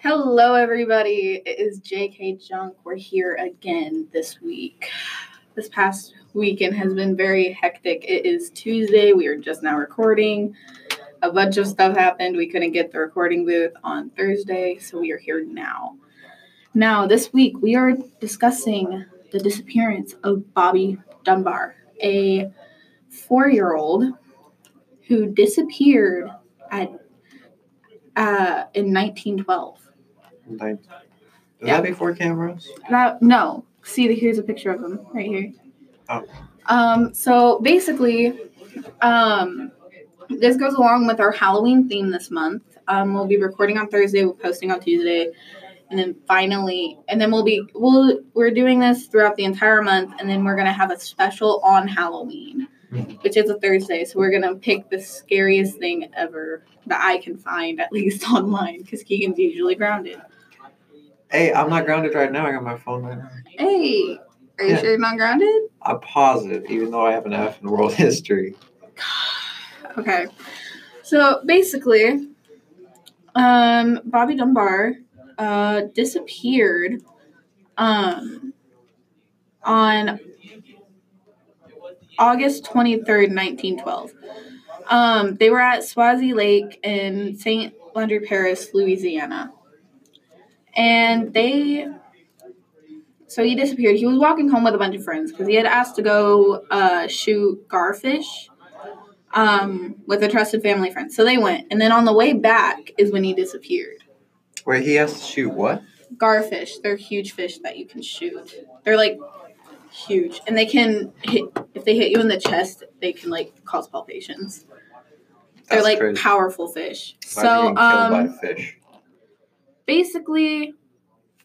Hello, everybody. It is JK Junk. We're here again this week. This past weekend has been very hectic. It is Tuesday. We are just now recording. A bunch of stuff happened. We couldn't get the recording booth on Thursday, so we are here now. Now, this week, we are discussing the disappearance of Bobby Dunbar, a four year old who disappeared at uh, in 1912. Like, is Yeah. that before cameras? That, no. See, here's a picture of him right here. Oh. Um, so basically, um, this goes along with our Halloween theme this month. Um, we'll be recording on Thursday, we're posting on Tuesday, and then finally, and then we'll be we'll we're doing this throughout the entire month, and then we're gonna have a special on Halloween, Mhm. which is a Thursday. So we're gonna pick the scariest thing ever that I can find, at least online, because Keegan's usually grounded. Hey, I'm not grounded right now. I got my phone right now. Hey, are you Yeah. sure you're not grounded? I'm positive, even though I have an F in world history. Okay. So basically, um, Bobby Dunbar uh, disappeared um, on August 23rd, 1912. Um, they were at Swayze Lake in St. Landry Parish, Louisiana. And they so he disappeared. He was walking home with a bunch of friends because he had asked to go uh, shoot garfish um, with a trusted family friend. So they went, and then on the way back is when he disappeared. Wait, he has to shoot what? Garfish, they're huge fish that you can shoot. They're like huge, and they can hit. If they hit you in the chest, they can like cause palpitations. They're That's like crazy. powerful fish. Imagine so um, fish. Basically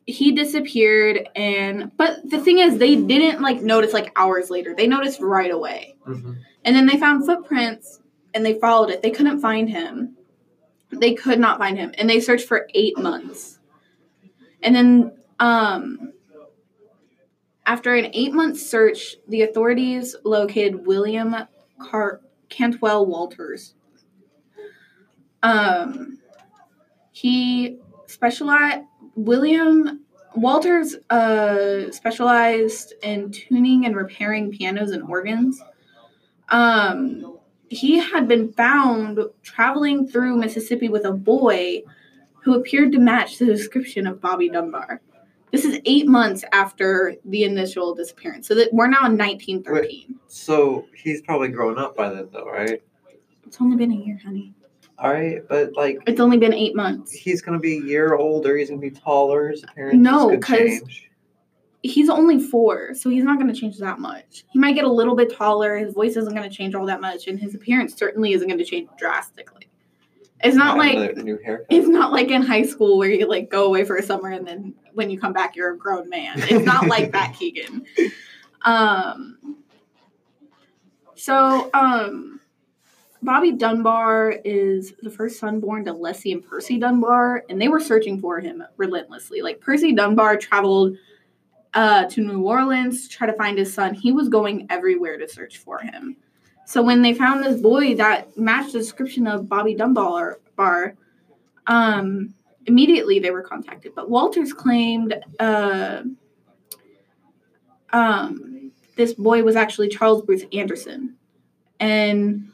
he disappeared and but the thing is they didn't like notice like hours later. They noticed right away. Mhm. and then they found footprints and they followed it. They couldn't find him. They could not find him. And they searched for eight months. And then um after an eight month search the authorities located william Car- cantwell walters. Um he specialized william walters uh specialized in tuning and repairing pianos and organs. Um he had been found traveling through mississippi with a boy who appeared to match the description of bobby dunbar. This is eight months after the initial disappearance. So that we're now in 1913 So he's probably grown up by then, though, right? it's only been a year honey All right, but like it's only been eight months he's gonna be a year older. He's gonna be taller. His appearance No, could 'cause- change. he's only four, so he's not to change that much. He might get a little bit taller. His voice isn't to change all that much, and his appearance certainly isn't to change drastically. It's not Might like another new haircut. it's not like in high school where you like go away for a summer and then when you come back you're a grown man. It's not like that, Keegan. Um. So, um, Bobby Dunbar is the first son born to Leslie and Percy Dunbar, and they were searching for him relentlessly. Like Percy Dunbar traveled uh, to New Orleans to try to find his son. He was going everywhere to search for him. So when they found this boy that matched the description of Bobby Dunbar, bar, um, immediately they were contacted. But Walters claimed uh, um, this boy was actually Charles Bruce Anderson, and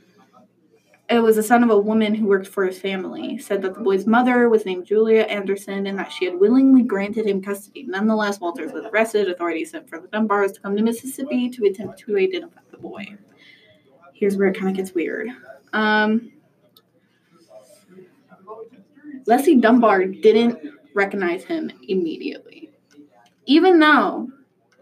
it was the son of a woman who worked for his family. Said that the boy's mother was named Julia Anderson and that she had willingly granted him custody. Nonetheless, Walters was arrested. Authorities sent for the Dunbars to come to Mississippi to attempt to identify the boy. Here's where it kind of gets weird. Um, Leslie Dunbar didn't recognize him immediately. Even though,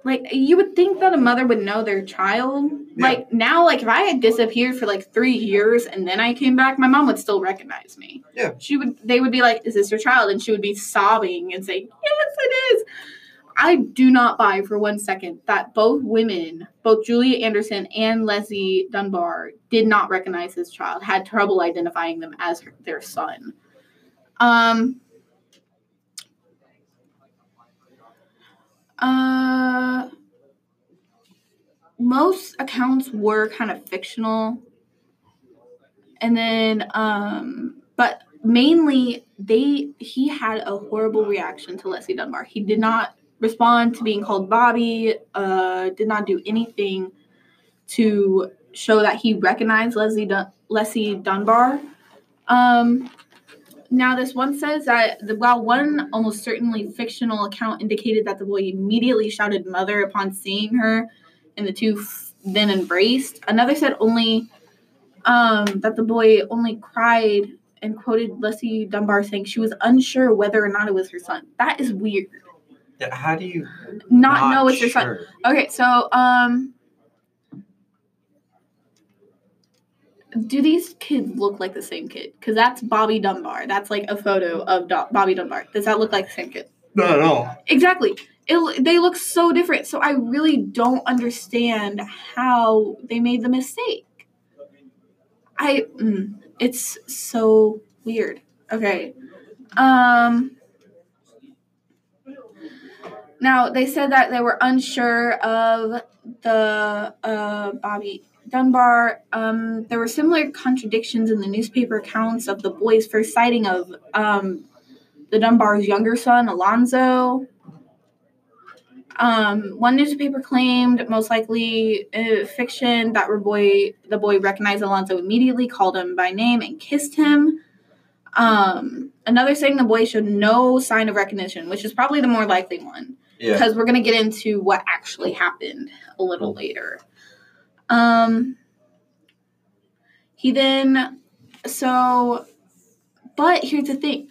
like, you would think that a mother would know their child. Yeah. Like, now, like, if I had disappeared for like three years and then I came back, my mom would still recognize me. Yeah. She would, they would be like, Is this your child? And she would be sobbing and say, Yes, it is. I do not buy for one second that both women, both Julia Anderson and Leslie Dunbar, did not recognize his child, had trouble identifying them as her, their son. Um, uh, most accounts were kind of fictional. And then, um, but mainly they he had a horrible reaction to Leslie Dunbar. He did not respond to being called Bobby, uh, did not do anything to show that he recognized Leslie Dun- Leslie Dunbar. Um, now, this one says that the, while one almost certainly fictional account indicated that the boy immediately shouted "mother" upon seeing her, and the two f- then embraced, another said only um, that the boy only cried and quoted Leslie Dunbar saying she was unsure whether or not it was her son. That is weird. How do you Not, know it's your son. Okay, so um do these kids look like the same kid? Because that's Bobby Dunbar. That's like a photo of Do- Bobby Dunbar. Does that look like the same kid? Not at all. Exactly. It, they look so different. So I really don't understand how they made the mistake. I mm, it's so weird. Okay. Um now they said that they were unsure of the uh, Bobby Dunbar. Um, there were similar contradictions in the newspaper accounts of the boy's first sighting of um, the Dunbar's younger son, Alonzo. Um, one newspaper claimed, most likely uh, fiction, that boy the boy recognized Alonzo immediately, called him by name, and kissed him. Um, another saying the boy showed no sign of recognition, which is probably the more likely one Yeah. because we're gonna get into what actually happened a little later. Um, he then so, but here's the thing: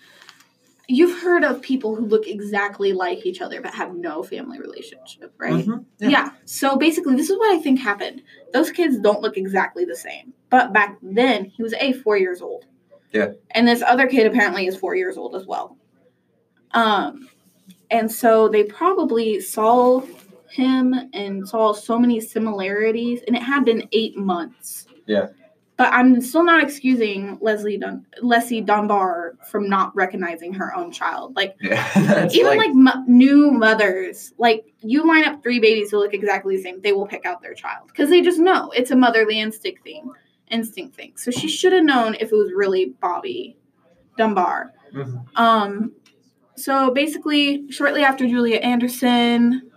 you've heard of people who look exactly like each other but have no family relationship, right? Mhm. Yeah. So basically, this is what I think happened. Those kids don't look exactly the same, but back then he was a four years old. Yeah. And this other kid apparently is four years old as well. Um, and so they probably saw him and saw so many similarities, and it had been eight months. Yeah. But I'm still not excusing Leslie Dun- Leslie Dunbar from not recognizing her own child. Like Yeah. Even like, like, mo- new mothers, like you line up three babies who look exactly the same, they will pick out their child because they just know it's a motherly instinct thing, instinct thing. So she should have known if it was really Bobby Dunbar. Mhm. Um, so basically, shortly after Julia Anderson.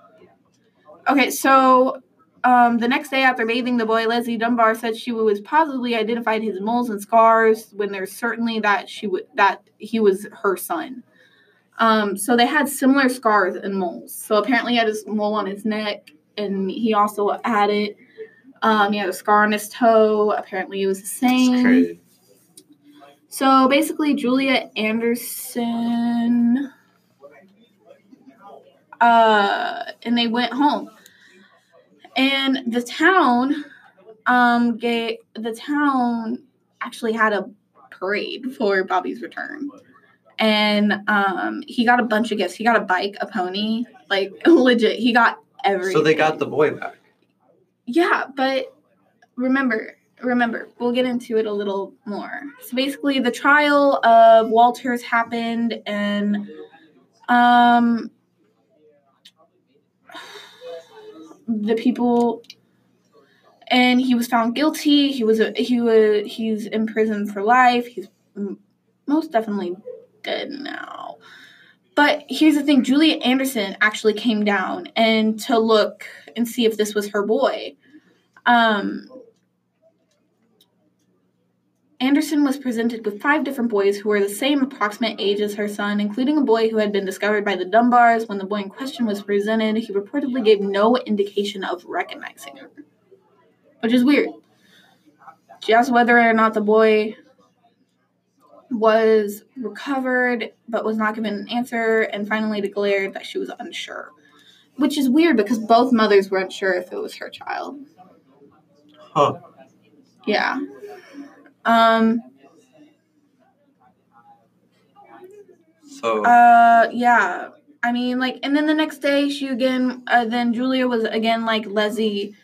Okay, so um, the next day after bathing the boy, Leslie Dunbar said she was positively identified his moles and scars when there's certainly that she would that he was her son. Um, so they had similar scars and moles. So apparently, he had a mole on his neck, and he also had it. Um, he had a scar on his toe. Apparently, it was the same. So basically, Julia Anderson, uh, and they went home, and the town, um, gave the town actually had a parade for Bobby's return, and um, he got a bunch of gifts. He got a bike, a pony, like legit. He got everything. So they got the boy back. Yeah, but remember, remember, we'll get into it a little more. So basically, the trial of Walters happened, and um, the people, and he was found guilty. He was a, he was he's in prison for life. He's most definitely dead now. But here's the thing: Julia Anderson actually came down and to look and see if this was her boy. Um, Anderson was presented with five different boys who were the same approximate age as her son, including a boy who had been discovered by the Dunbars. When the boy in question was presented, he reportedly gave no indication of recognizing her, which is weird. She asked whether or not the boy was recovered, but was not given an answer, and finally declared that she was unsure. Which is weird because both mothers were unsure if it was her child. Huh. Yeah. Um. So Uh. Yeah. I mean, like, and then the next day, she again. Uh, then Julia was again like Leslie.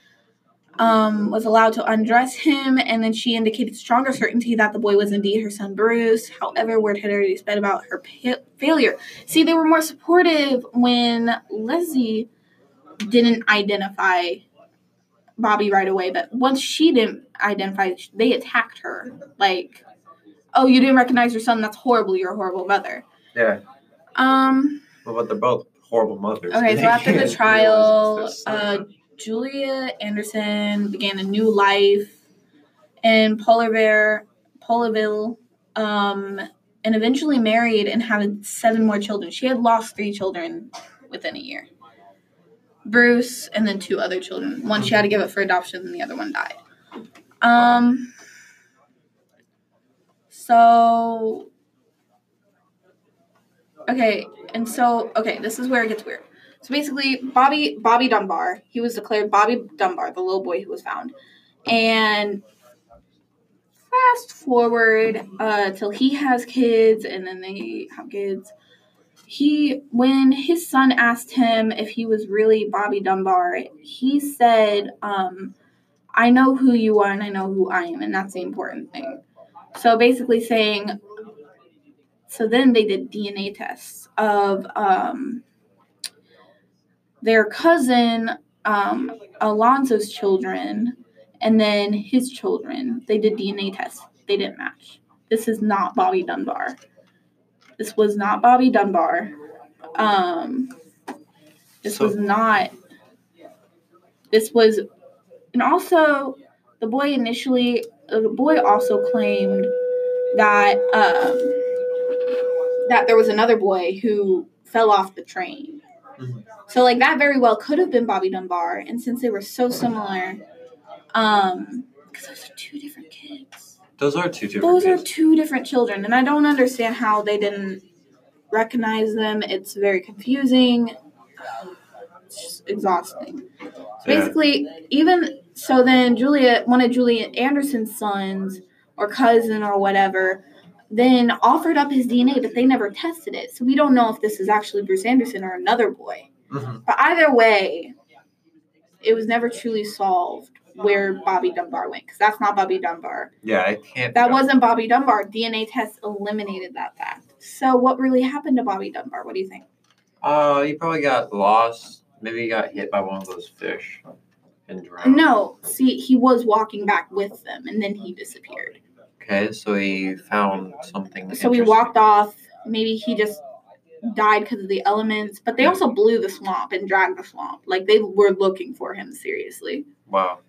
Um, was allowed to undress him, and then she indicated stronger certainty that the boy was indeed her son Bruce. However, word had already spread about her pa- failure. See, they were more supportive when Leslie didn't identify Bobby right away, but once she didn't identify, they attacked her. Like, oh, you didn't recognize your son. That's horrible. You're a horrible mother. Yeah. Um. Well, but they're both horrible mothers. Okay, so after the trial, realize it's their uh. Julia Anderson began a new life in Polarville, Polarville, um, and eventually married and had seven more children. She had lost three children within a year. Bruce and then two other children. One she had to give up for adoption, and the other one died. Um. So. Okay, and so okay, this is where it gets weird. So basically, Bobby Bobby Dunbar, he was declared Bobby Dunbar, the little boy who was found, and fast forward uh, till he has kids, and then they have kids. He, when his son asked him if he was really Bobby Dunbar, he said, um, "I know who you are, and I know who I am, and that's the important thing." So basically, saying. So then they did DNA tests of um, their cousin um, Alonzo's children and then his children. They did DNA tests. They didn't match. This is not Bobby Dunbar. This was not Bobby Dunbar. Um, this So- was not. This was, and also the boy initially. The boy also claimed that um, that there was another boy who fell off the train. Mhm. So like that very well could have been Bobby Dunbar, and since they were so similar, um, because those are two different kids. Those are two different. Those are two different children, and I don't understand how they didn't recognize them. It's very confusing. It's just exhausting. So Yeah. basically, even so, then Julia, one of Julia Anderson's sons or cousin or whatever, then offered up his DNA, but they never tested it. So we don't know if this is actually Bruce Anderson or another boy. Mhm. But either way, it was never truly solved where Bobby Dunbar went because that's not Bobby Dunbar. Yeah, it can't. That be. wasn't Bobby Dunbar. DNA tests eliminated that fact. So what really happened to Bobby Dunbar? What do you think? Uh, he probably got lost. Maybe he got hit by one of those fish and drowned. No, see, he was walking back with them and then he disappeared. Okay, so he found something. So we interesting. walked off. Maybe he just died because of the elements, but they also blew the swamp and dragged the swamp. Like they were looking for him seriously. Wow.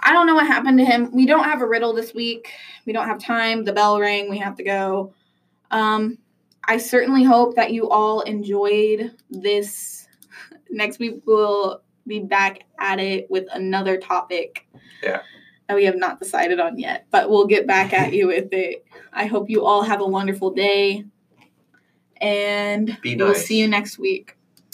I don't know what happened to him. We don't have a riddle this week. We don't have time. The bell rang. We have to go. Um, I certainly hope that you all enjoyed this. Next week we'll be back at it with another topic. Yeah. That we have not decided on yet, but we'll get back at you with it. I hope you all have a wonderful day. And Be we'll nice. see you next week.